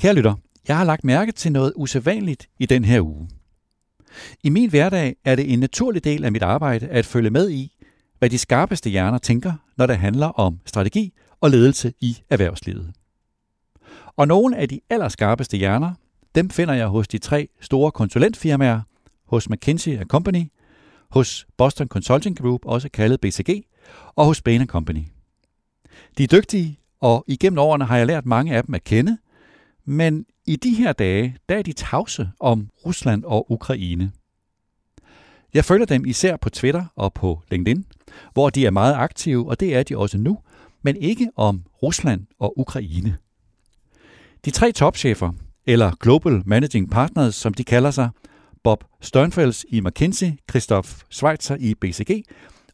Kære lytter, jeg har lagt mærke til noget usædvanligt i den her uge. I min hverdag er det en naturlig del af mit arbejde at følge med i, hvad de skarpeste hjerner tænker, når det handler om strategi og ledelse i erhvervslivet. Og nogle af de allerskarpeste hjerner, dem finder jeg hos de tre store konsulentfirmaer, hos McKinsey Company, hos Boston Consulting Group, også kaldet BCG, og hos Bain Company. De er dygtige, og igennem årene har jeg lært mange af dem at kende, men i de her dage, der er de tavse om Rusland og Ukraine. Jeg følger dem især på Twitter og på LinkedIn, hvor de er meget aktive, og det er de også nu, men ikke om Rusland og Ukraine. De tre topchefer, eller Global Managing Partners, som de kalder sig, Bob Sternfels i McKinsey, Christoph Schweitzer i BCG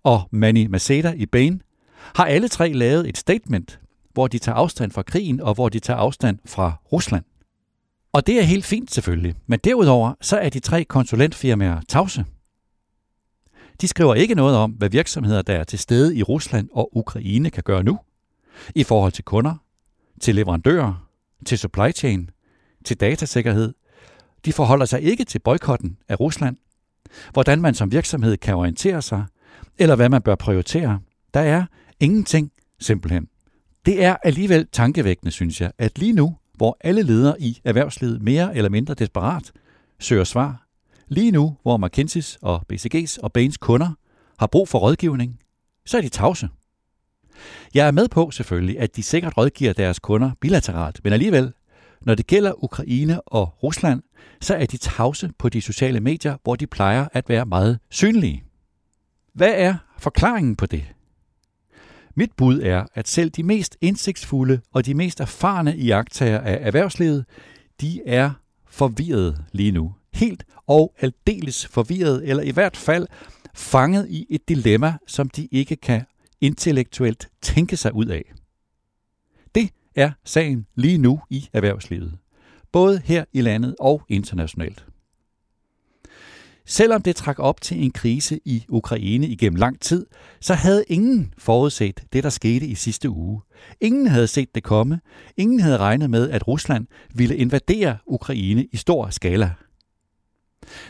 og Manny Maceda i Bain, har alle tre lavet et statement, hvor de tager afstand fra krigen og hvor de tager afstand fra Rusland. Og det er helt fint selvfølgelig, men derudover så er de tre konsulentfirmaer tavse. De skriver ikke noget om, hvad virksomheder, der er til stede i Rusland og Ukraine, kan gøre nu. I forhold til kunder, til leverandører, til supply chain, til datasikkerhed. De forholder sig ikke til boykotten af Rusland, hvordan man som virksomhed kan orientere sig, eller hvad man bør prioritere. Der er ingenting simpelthen. Det er alligevel tankevækkende, synes jeg, at lige nu, hvor alle ledere i erhvervslivet mere eller mindre desperat søger svar, lige nu, hvor McKinsey's og BCG's og Bains kunder har brug for rådgivning, så er de tavse. Jeg er med på selvfølgelig, at de sikkert rådgiver deres kunder bilateralt, men alligevel, når det gælder Ukraine og Rusland, så er de tavse på de sociale medier, hvor de plejer at være meget synlige. Hvad er forklaringen på det? Mit bud er, at selv de mest indsigtsfulde og de mest erfarne iagtager af erhvervslivet, de er forvirret lige nu. Helt og aldeles forvirret, eller i hvert fald fanget i et dilemma, som de ikke kan intellektuelt tænke sig ud af. Det er sagen lige nu i erhvervslivet, både her i landet og internationalt. Selvom det trak op til en krise i Ukraine igennem lang tid, så havde ingen forudset det, der skete i sidste uge. Ingen havde set det komme. Ingen havde regnet med, at Rusland ville invadere Ukraine i stor skala.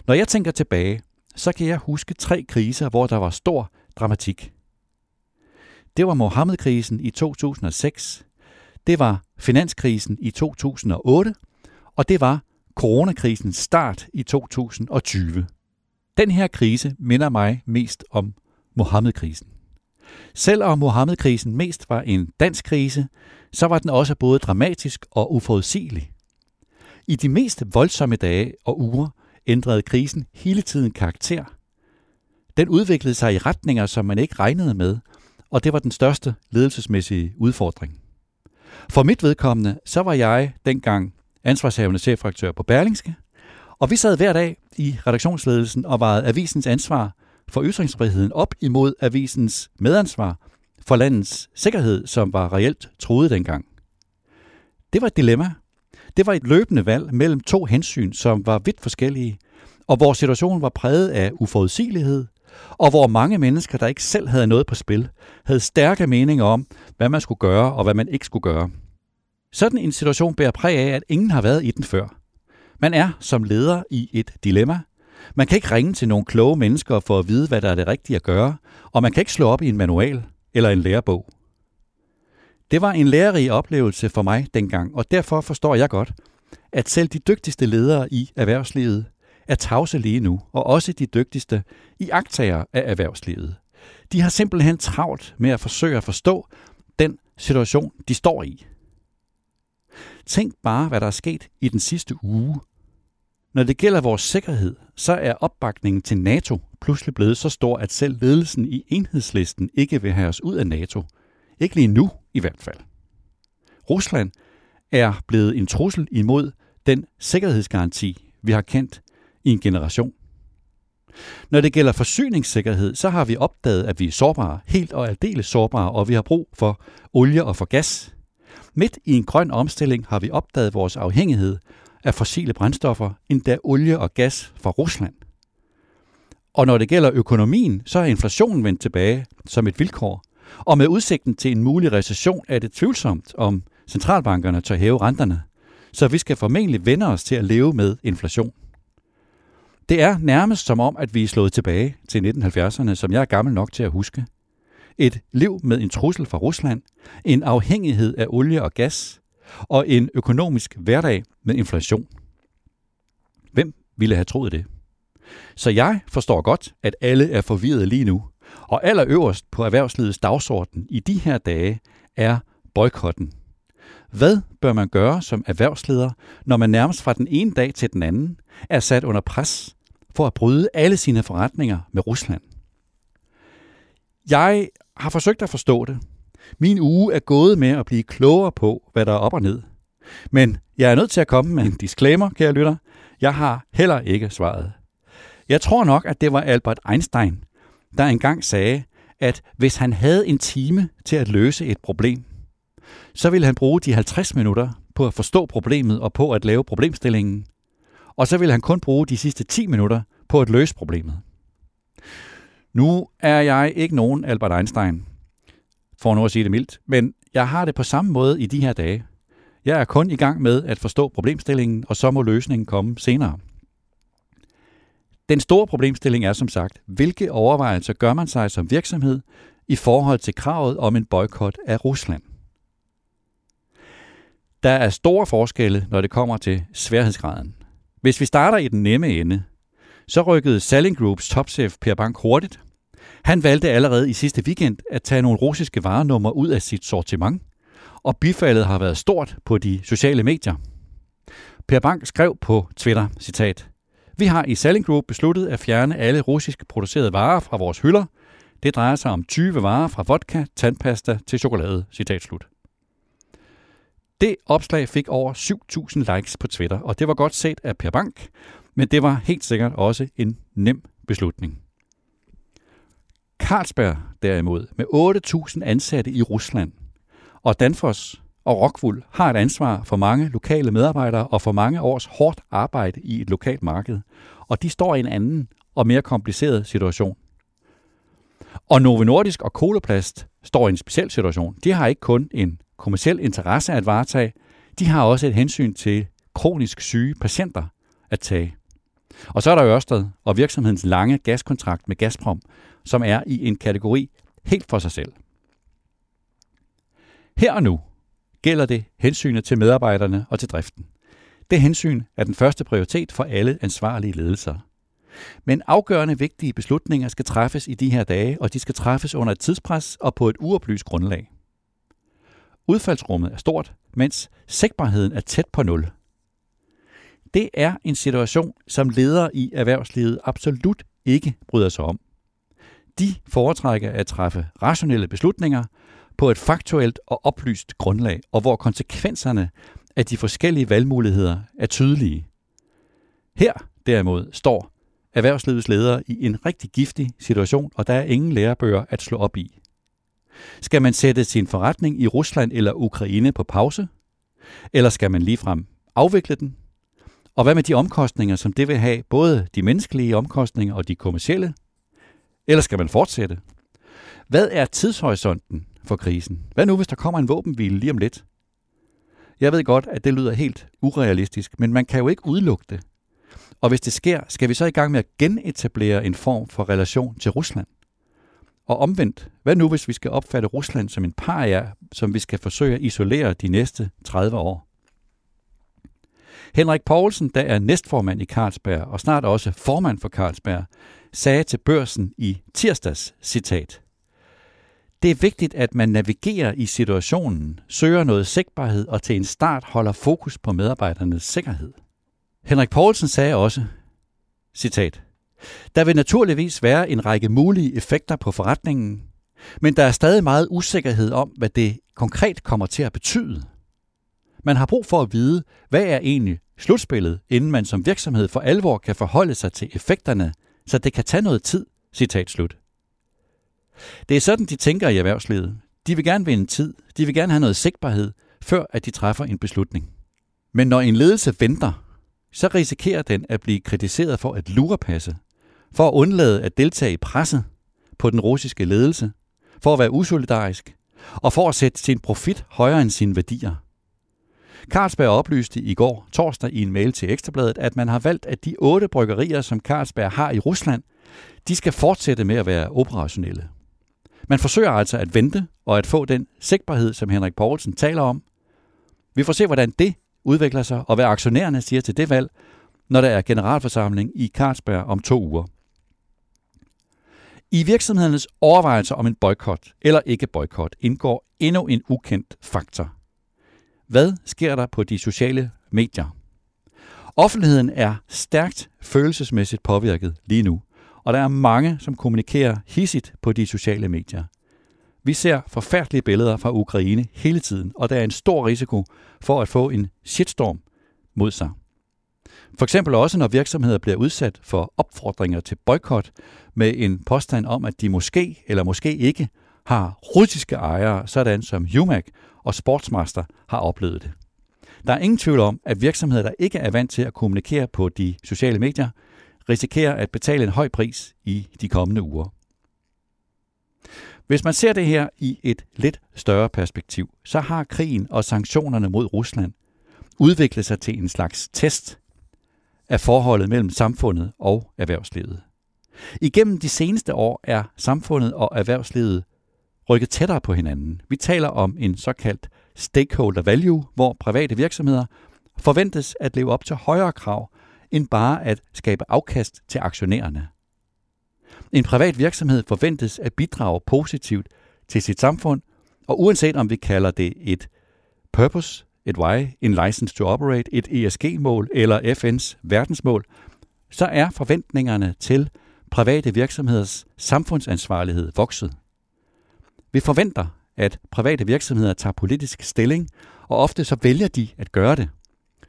Når jeg tænker tilbage, så kan jeg huske tre kriser, hvor der var stor dramatik. Det var Mohammed-krisen i 2006, det var finanskrisen i 2008, og det var coronakrisens start i 2020. Den her krise minder mig mest om Mohammed-krisen. Selvom Mohammed-krisen mest var en dansk krise, så var den også både dramatisk og uforudsigelig. I de mest voldsomme dage og uger ændrede krisen hele tiden karakter. Den udviklede sig i retninger, som man ikke regnede med, og det var den største ledelsesmæssige udfordring. For mit vedkommende, så var jeg dengang ansvarshavende chefredaktør på Berlingske, og vi sad hver dag i redaktionsledelsen og vejede avisens ansvar for ytringsfriheden op imod avisens medansvar for landets sikkerhed, som var reelt troet dengang. Det var et dilemma. Det var et løbende valg mellem to hensyn, som var vidt forskellige, og hvor situationen var præget af uforudsigelighed, og hvor mange mennesker, der ikke selv havde noget på spil, havde stærke meninger om, hvad man skulle gøre og hvad man ikke skulle gøre. Sådan en situation bærer præg af, at ingen har været i den før. Man er som leder i et dilemma. Man kan ikke ringe til nogle kloge mennesker for at vide, hvad der er det rigtige at gøre, og man kan ikke slå op i en manual eller en lærebog. Det var en lærerig oplevelse for mig dengang, og derfor forstår jeg godt, at selv de dygtigste ledere i erhvervslivet er tavse lige nu, og også de dygtigste i aktager af erhvervslivet. De har simpelthen travlt med at forsøge at forstå den situation, de står i. Tænk bare, hvad der er sket i den sidste uge. Når det gælder vores sikkerhed, så er opbakningen til NATO pludselig blevet så stor, at selv ledelsen i enhedslisten ikke vil have os ud af NATO. Ikke lige nu i hvert fald. Rusland er blevet en trussel imod den sikkerhedsgaranti, vi har kendt i en generation. Når det gælder forsyningssikkerhed, så har vi opdaget, at vi er sårbare, helt og aldeles sårbare, og vi har brug for olie og for gas. Midt i en grøn omstilling har vi opdaget vores afhængighed af fossile brændstoffer, endda olie og gas fra Rusland. Og når det gælder økonomien, så er inflationen vendt tilbage som et vilkår. Og med udsigten til en mulig recession er det tvivlsomt, om centralbankerne tør hæve renterne. så vi skal formentlig vende os til at leve med inflation. Det er nærmest som om, at vi er slået tilbage til 1970'erne, som jeg er gammel nok til at huske. Et liv med en trussel fra Rusland, en afhængighed af olie og gas, og en økonomisk hverdag med inflation. Hvem ville have troet det? Så jeg forstår godt, at alle er forvirret lige nu. Og allerøverst på erhvervslivets dagsorden i de her dage er boykotten. Hvad bør man gøre som erhvervsleder, når man nærmest fra den ene dag til den anden er sat under pres for at bryde alle sine forretninger med Rusland? Jeg har forsøgt at forstå det. Min uge er gået med at blive klogere på, hvad der er op og ned. Men jeg er nødt til at komme med en disclaimer, kære lytter. Jeg har heller ikke svaret. Jeg tror nok, at det var Albert Einstein, der engang sagde, at hvis han havde en time til at løse et problem, så ville han bruge de 50 minutter på at forstå problemet og på at lave problemstillingen. Og så ville han kun bruge de sidste 10 minutter på at løse problemet. Nu er jeg ikke nogen Albert Einstein, for nu at sige det mildt, men jeg har det på samme måde i de her dage. Jeg er kun i gang med at forstå problemstillingen, og så må løsningen komme senere. Den store problemstilling er som sagt, hvilke overvejelser gør man sig som virksomhed i forhold til kravet om en boykot af Rusland? Der er store forskelle, når det kommer til sværhedsgraden. Hvis vi starter i den nemme ende, så rykkede Selling Groups topchef Per Bank hurtigt. Han valgte allerede i sidste weekend at tage nogle russiske varenummer ud af sit sortiment, og bifaldet har været stort på de sociale medier. Per Bank skrev på Twitter, citat, vi har i Selling Group besluttet at fjerne alle russisk producerede varer fra vores hylder. Det drejer sig om 20 varer fra vodka, tandpasta til chokolade. Citat slut. Det opslag fik over 7.000 likes på Twitter, og det var godt set af Per Bank, men det var helt sikkert også en nem beslutning. Carlsberg derimod, med 8.000 ansatte i Rusland, og Danfoss og Rockwool har et ansvar for mange lokale medarbejdere og for mange års hårdt arbejde i et lokalt marked. Og de står i en anden og mere kompliceret situation. Og Novo Nordisk og Koloplast står i en speciel situation. De har ikke kun en kommersiel interesse at varetage, de har også et hensyn til kronisk syge patienter at tage. Og så er der Ørsted og virksomhedens lange gaskontrakt med Gazprom, som er i en kategori helt for sig selv. Her og nu gælder det hensynet til medarbejderne og til driften. Det hensyn er den første prioritet for alle ansvarlige ledelser. Men afgørende vigtige beslutninger skal træffes i de her dage, og de skal træffes under et tidspres og på et uoplyst grundlag. Udfaldsrummet er stort, mens sikkerheden er tæt på nul. Det er en situation, som ledere i erhvervslivet absolut ikke bryder sig om. De foretrækker at træffe rationelle beslutninger på et faktuelt og oplyst grundlag, og hvor konsekvenserne af de forskellige valgmuligheder er tydelige. Her derimod står erhvervslivets ledere i en rigtig giftig situation, og der er ingen lærebøger at slå op i. Skal man sætte sin forretning i Rusland eller Ukraine på pause? Eller skal man ligefrem afvikle den? Og hvad med de omkostninger, som det vil have, både de menneskelige omkostninger og de kommercielle? Eller skal man fortsætte? Hvad er tidshorisonten for krisen? Hvad nu, hvis der kommer en våbenhvile lige om lidt? Jeg ved godt, at det lyder helt urealistisk, men man kan jo ikke udelukke det. Og hvis det sker, skal vi så i gang med at genetablere en form for relation til Rusland? Og omvendt, hvad nu hvis vi skal opfatte Rusland som en paria, som vi skal forsøge at isolere de næste 30 år? Henrik Poulsen, der er næstformand i Carlsberg og snart også formand for Carlsberg, sagde til børsen i tirsdags, citat, det er vigtigt, at man navigerer i situationen, søger noget sikkerhed og til en start holder fokus på medarbejdernes sikkerhed. Henrik Poulsen sagde også, citat, der vil naturligvis være en række mulige effekter på forretningen, men der er stadig meget usikkerhed om, hvad det konkret kommer til at betyde. Man har brug for at vide, hvad er egentlig slutspillet, inden man som virksomhed for alvor kan forholde sig til effekterne, så det kan tage noget tid. Citat slut. Det er sådan, de tænker i erhvervslivet. De vil gerne vinde tid, de vil gerne have noget sigtbarhed, før at de træffer en beslutning. Men når en ledelse venter, så risikerer den at blive kritiseret for at lurepasse, for at undlade at deltage i presset på den russiske ledelse, for at være usolidarisk og for at sætte sin profit højere end sine værdier. Carlsberg oplyste i går torsdag i en mail til Ekstrabladet, at man har valgt, at de otte bryggerier, som Carlsberg har i Rusland, de skal fortsætte med at være operationelle. Man forsøger altså at vente og at få den sigtbarhed, som Henrik Poulsen taler om. Vi får se, hvordan det udvikler sig, og hvad aktionærerne siger til det valg, når der er generalforsamling i Carlsberg om to uger. I virksomhedernes overvejelser om en boykot eller ikke boykot indgår endnu en ukendt faktor. Hvad sker der på de sociale medier? Offentligheden er stærkt følelsesmæssigt påvirket lige nu, og der er mange, som kommunikerer hissigt på de sociale medier. Vi ser forfærdelige billeder fra Ukraine hele tiden, og der er en stor risiko for at få en shitstorm mod sig. For eksempel også, når virksomheder bliver udsat for opfordringer til boykot med en påstand om, at de måske eller måske ikke har russiske ejere, sådan som Humac og Sportsmaster har oplevet det. Der er ingen tvivl om, at virksomheder, der ikke er vant til at kommunikere på de sociale medier, risikerer at betale en høj pris i de kommende uger. Hvis man ser det her i et lidt større perspektiv, så har krigen og sanktionerne mod Rusland udviklet sig til en slags test af forholdet mellem samfundet og erhvervslivet. Igennem de seneste år er samfundet og erhvervslivet rykket tættere på hinanden. Vi taler om en såkaldt stakeholder value, hvor private virksomheder forventes at leve op til højere krav end bare at skabe afkast til aktionærerne. En privat virksomhed forventes at bidrage positivt til sit samfund, og uanset om vi kalder det et purpose, et why, en license to operate, et ESG-mål eller FN's verdensmål, så er forventningerne til private virksomheders samfundsansvarlighed vokset. Vi forventer, at private virksomheder tager politisk stilling, og ofte så vælger de at gøre det.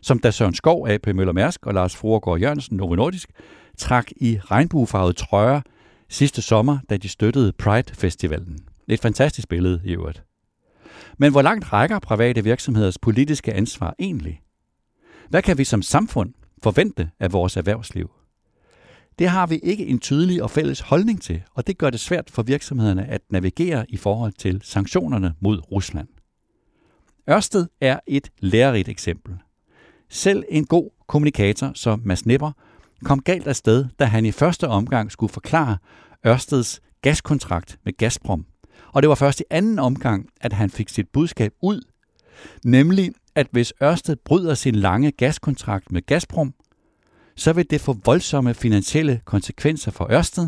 Som da Søren Skov, AP Møller Mærsk og Lars Fruergaard Jørgensen, Novo Nordisk, trak i regnbuefarvede trøjer sidste sommer, da de støttede Pride-festivalen. Et fantastisk billede i øvrigt. Men hvor langt rækker private virksomheders politiske ansvar egentlig? Hvad kan vi som samfund forvente af vores erhvervsliv? Det har vi ikke en tydelig og fælles holdning til, og det gør det svært for virksomhederne at navigere i forhold til sanktionerne mod Rusland. Ørsted er et lærerigt eksempel. Selv en god kommunikator som Mads Nipper kom galt afsted, da han i første omgang skulle forklare Ørsteds gaskontrakt med Gazprom. Og det var først i anden omgang, at han fik sit budskab ud, nemlig at hvis Ørsted bryder sin lange gaskontrakt med Gazprom, så vil det få voldsomme finansielle konsekvenser for Ørsted,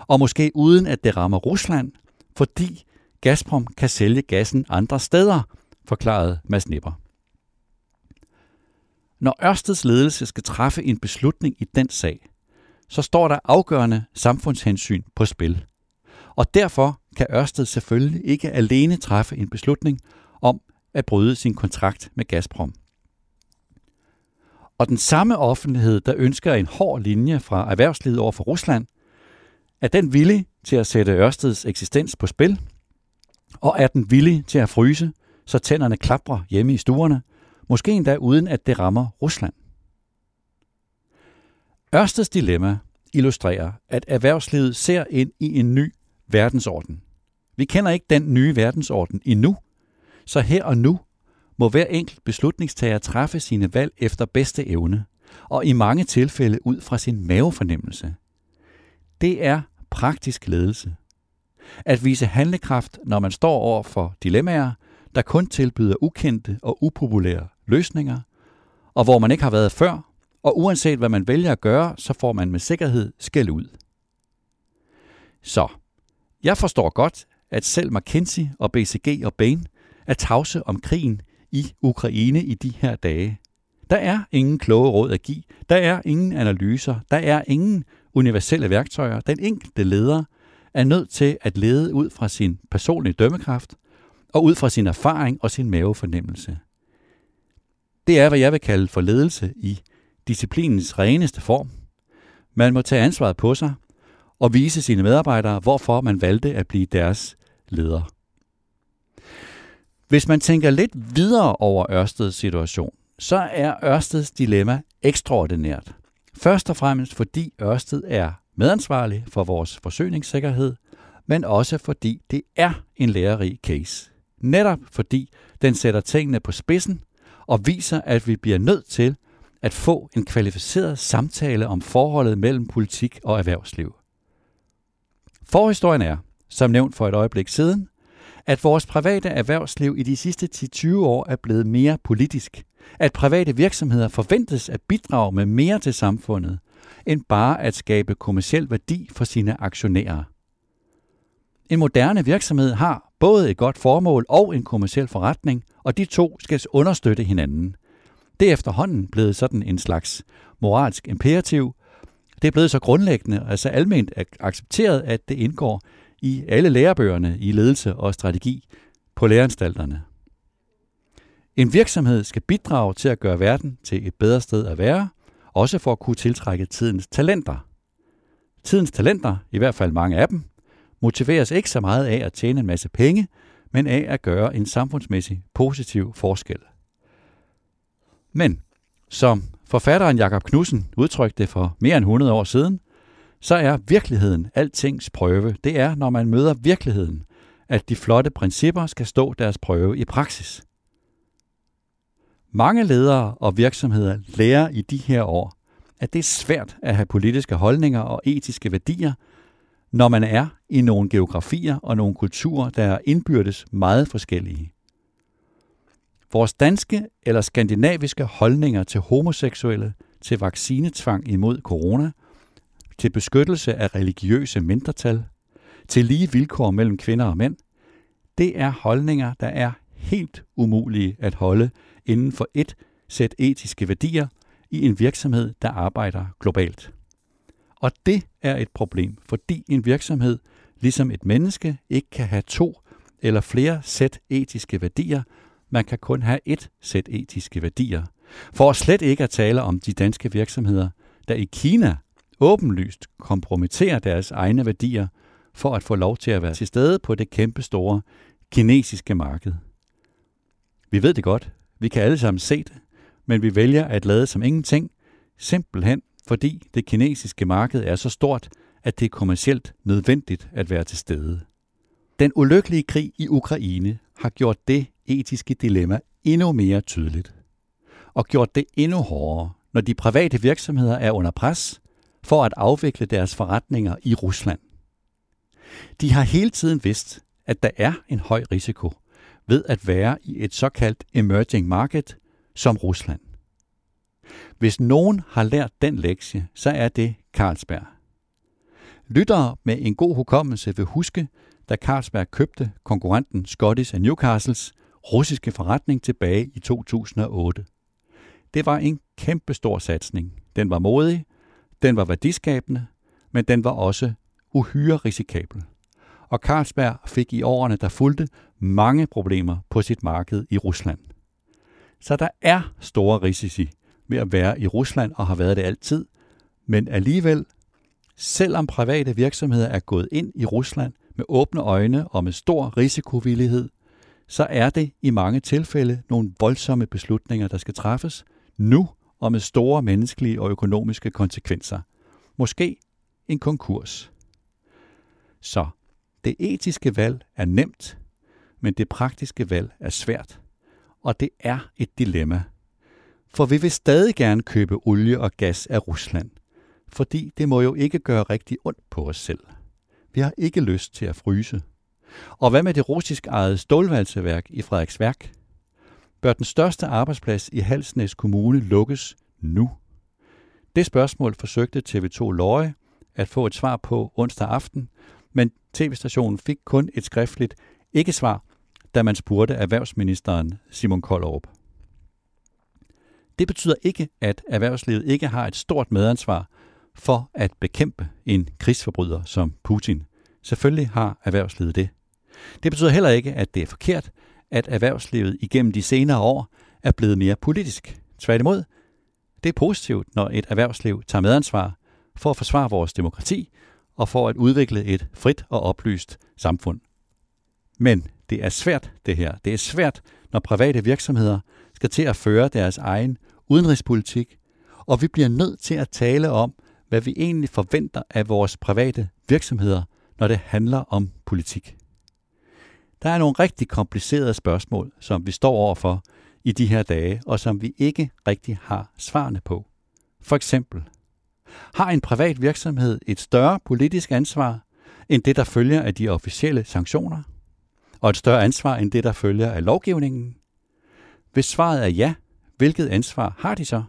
og måske uden at det rammer Rusland, fordi Gazprom kan sælge gassen andre steder, forklarede Mads Nipper. Når Ørsteds ledelse skal træffe en beslutning i den sag, så står der afgørende samfundshensyn på spil. Og derfor kan Ørsted selvfølgelig ikke alene træffe en beslutning om at bryde sin kontrakt med Gazprom. Og den samme offentlighed, der ønsker en hård linje fra erhvervslivet over for Rusland, er den villig til at sætte Ørsteds eksistens på spil, og er den villig til at fryse, så tænderne klapper hjemme i stuerne, måske endda uden at det rammer Rusland. Ørsteds dilemma illustrerer, at erhvervslivet ser ind i en ny verdensorden. Vi kender ikke den nye verdensorden endnu, så her og nu må hver enkelt beslutningstager træffe sine valg efter bedste evne, og i mange tilfælde ud fra sin mavefornemmelse. Det er praktisk ledelse. At vise handlekraft, når man står over for dilemmaer, der kun tilbyder ukendte og upopulære løsninger, og hvor man ikke har været før, og uanset hvad man vælger at gøre, så får man med sikkerhed skæld ud. Så, jeg forstår godt, at selv McKinsey og BCG og Bain er tavse om krigen i Ukraine i de her dage. Der er ingen kloge råd at give. Der er ingen analyser. Der er ingen universelle værktøjer. Den enkelte leder er nødt til at lede ud fra sin personlige dømmekraft og ud fra sin erfaring og sin mavefornemmelse. Det er, hvad jeg vil kalde for ledelse i disciplinens reneste form. Man må tage ansvaret på sig og vise sine medarbejdere, hvorfor man valgte at blive deres leder. Hvis man tænker lidt videre over Ørsteds situation, så er Ørsteds dilemma ekstraordinært. Først og fremmest fordi Ørsted er medansvarlig for vores forsyningssikkerhed, men også fordi det er en lærerig case. Netop fordi den sætter tingene på spidsen og viser, at vi bliver nødt til at få en kvalificeret samtale om forholdet mellem politik og erhvervsliv. Forhistorien er, som nævnt for et øjeblik siden, at vores private erhvervsliv i de sidste 10-20 år er blevet mere politisk. At private virksomheder forventes at bidrage med mere til samfundet, end bare at skabe kommersiel værdi for sine aktionærer. En moderne virksomhed har både et godt formål og en kommersiel forretning, og de to skal understøtte hinanden. Det er efterhånden blevet sådan en slags moralsk imperativ. Det er blevet så grundlæggende, og altså almindeligt accepteret, at det indgår i alle lærebøgerne i ledelse og strategi på læreanstalterne. En virksomhed skal bidrage til at gøre verden til et bedre sted at være, også for at kunne tiltrække tidens talenter. Tidens talenter, i hvert fald mange af dem, motiveres ikke så meget af at tjene en masse penge, men af at gøre en samfundsmæssig positiv forskel. Men som forfatteren Jakob Knudsen udtrykte for mere end 100 år siden, så er virkeligheden altings prøve. Det er, når man møder virkeligheden, at de flotte principper skal stå deres prøve i praksis. Mange ledere og virksomheder lærer i de her år, at det er svært at have politiske holdninger og etiske værdier, når man er i nogle geografier og nogle kulturer, der er indbyrdes meget forskellige. Vores danske eller skandinaviske holdninger til homoseksuelle, til vaccinetvang imod corona, til beskyttelse af religiøse mindretal, til lige vilkår mellem kvinder og mænd, det er holdninger, der er helt umulige at holde inden for et sæt etiske værdier i en virksomhed, der arbejder globalt. Og det er et problem, fordi en virksomhed, ligesom et menneske, ikke kan have to eller flere sæt etiske værdier. Man kan kun have et sæt etiske værdier. For slet ikke at tale om de danske virksomheder, der i Kina åbenlyst kompromitterer deres egne værdier for at få lov til at være til stede på det kæmpe store kinesiske marked. Vi ved det godt. Vi kan alle sammen se det. Men vi vælger at lade som ingenting, simpelthen fordi det kinesiske marked er så stort, at det er kommercielt nødvendigt at være til stede. Den ulykkelige krig i Ukraine har gjort det etiske dilemma endnu mere tydeligt. Og gjort det endnu hårdere, når de private virksomheder er under pres for at afvikle deres forretninger i Rusland. De har hele tiden vidst, at der er en høj risiko ved at være i et såkaldt emerging market som Rusland. Hvis nogen har lært den lektie, så er det Carlsberg. Lyttere med en god hukommelse vil huske, da Carlsberg købte konkurrenten Scottish Newcastles russiske forretning tilbage i 2008. Det var en kæmpestor satsning. Den var modig, den var værdiskabende, men den var også uhyre risikabel. Og Carlsberg fik i årene, der fulgte, mange problemer på sit marked i Rusland. Så der er store risici ved at være i Rusland og har været det altid, men alligevel, selvom private virksomheder er gået ind i Rusland med åbne øjne og med stor risikovillighed, så er det i mange tilfælde nogle voldsomme beslutninger, der skal træffes nu og med store menneskelige og økonomiske konsekvenser. Måske en konkurs. Så det etiske valg er nemt, men det praktiske valg er svært. Og det er et dilemma. For vi vil stadig gerne købe olie og gas af Rusland, fordi det må jo ikke gøre rigtig ondt på os selv. Vi har ikke lyst til at fryse. Og hvad med det russisk ejede stålvalseværk i Frederiksværk? Bør den største arbejdsplads i Halsnæs Kommune lukkes nu? Det spørgsmål forsøgte TV2 Løje at få et svar på onsdag aften, men tv-stationen fik kun et skriftligt ikke-svar, da man spurgte erhvervsministeren Simon Koldrup. Det betyder ikke, at erhvervslivet ikke har et stort medansvar for at bekæmpe en krigsforbryder som Putin. Selvfølgelig har erhvervslivet det. Det betyder heller ikke, at det er forkert, at erhvervslivet igennem de senere år er blevet mere politisk. Tværtimod, det er positivt, når et erhvervsliv tager medansvar for at forsvare vores demokrati og for at udvikle et frit og oplyst samfund. Men det er svært, det her. Det er svært, når private virksomheder skal til at føre deres egen udenrigspolitik, og vi bliver nødt til at tale om, hvad vi egentlig forventer af vores private virksomheder, når det handler om politik. Der er nogle rigtig komplicerede spørgsmål, som vi står overfor i de her dage, og som vi ikke rigtig har svarene på. For eksempel, har en privat virksomhed et større politisk ansvar end det, der følger af de officielle sanktioner? Og et større ansvar end det, der følger af lovgivningen? Hvis svaret er ja, hvilket ansvar har de så?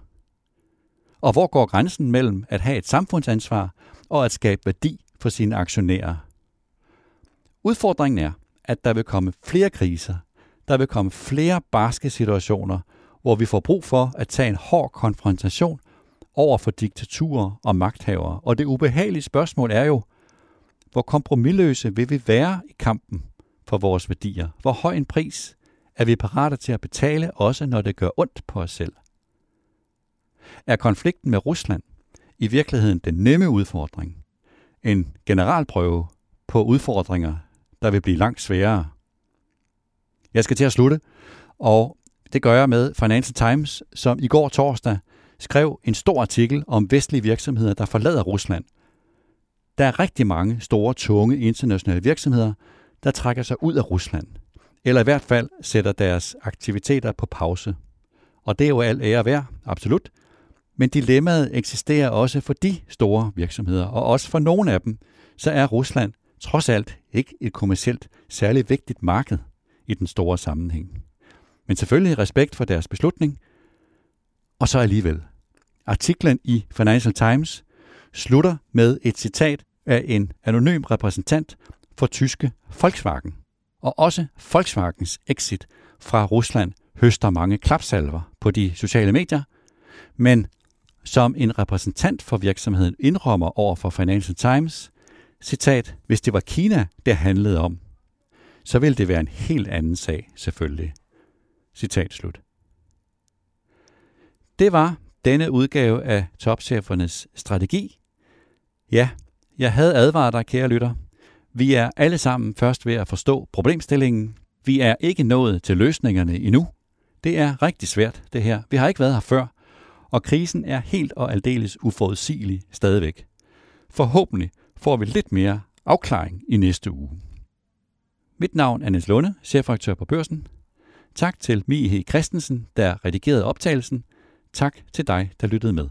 Og hvor går grænsen mellem at have et samfundsansvar og at skabe værdi for sine aktionærer? Udfordringen er, at der vil komme flere kriser, der vil komme flere barske situationer, hvor vi får brug for at tage en hård konfrontation over for diktaturer og magthavere. Og det ubehagelige spørgsmål er jo, hvor kompromilløse vil vi være i kampen for vores værdier? Hvor høj en pris er vi parate til at betale, også når det gør ondt på os selv? Er konflikten med Rusland i virkeligheden den nemme udfordring? En generalprøve på udfordringer, der vil blive langt sværere. Jeg skal til at slutte, og det gør jeg med Financial Times, som i går torsdag skrev en stor artikel om vestlige virksomheder, der forlader Rusland. Der er rigtig mange store, tunge internationale virksomheder, der trækker sig ud af Rusland, eller i hvert fald sætter deres aktiviteter på pause. Og det er jo alt ære værd, absolut. Men dilemmaet eksisterer også for de store virksomheder, og også for nogle af dem, så er Rusland trods alt ikke et kommercielt særligt vigtigt marked i den store sammenhæng. Men selvfølgelig respekt for deres beslutning, og så alligevel. Artiklen i Financial Times slutter med et citat af en anonym repræsentant for tyske Volkswagen. Og også Volkswagens exit fra Rusland høster mange klapsalver på de sociale medier, men som en repræsentant for virksomheden indrømmer over for Financial Times, citat, hvis det var Kina, det handlede om, så ville det være en helt anden sag, selvfølgelig. Citat slut. Det var denne udgave af topchefernes strategi. Ja, jeg havde advaret dig, kære lytter. Vi er alle sammen først ved at forstå problemstillingen. Vi er ikke nået til løsningerne endnu. Det er rigtig svært, det her. Vi har ikke været her før, og krisen er helt og aldeles uforudsigelig stadigvæk. Forhåbentlig får vi lidt mere afklaring i næste uge. Mit navn er Niels Lunde, chefredaktør på Børsen. Tak til Mie Christensen, der redigerede optagelsen. Tak til dig, der lyttede med.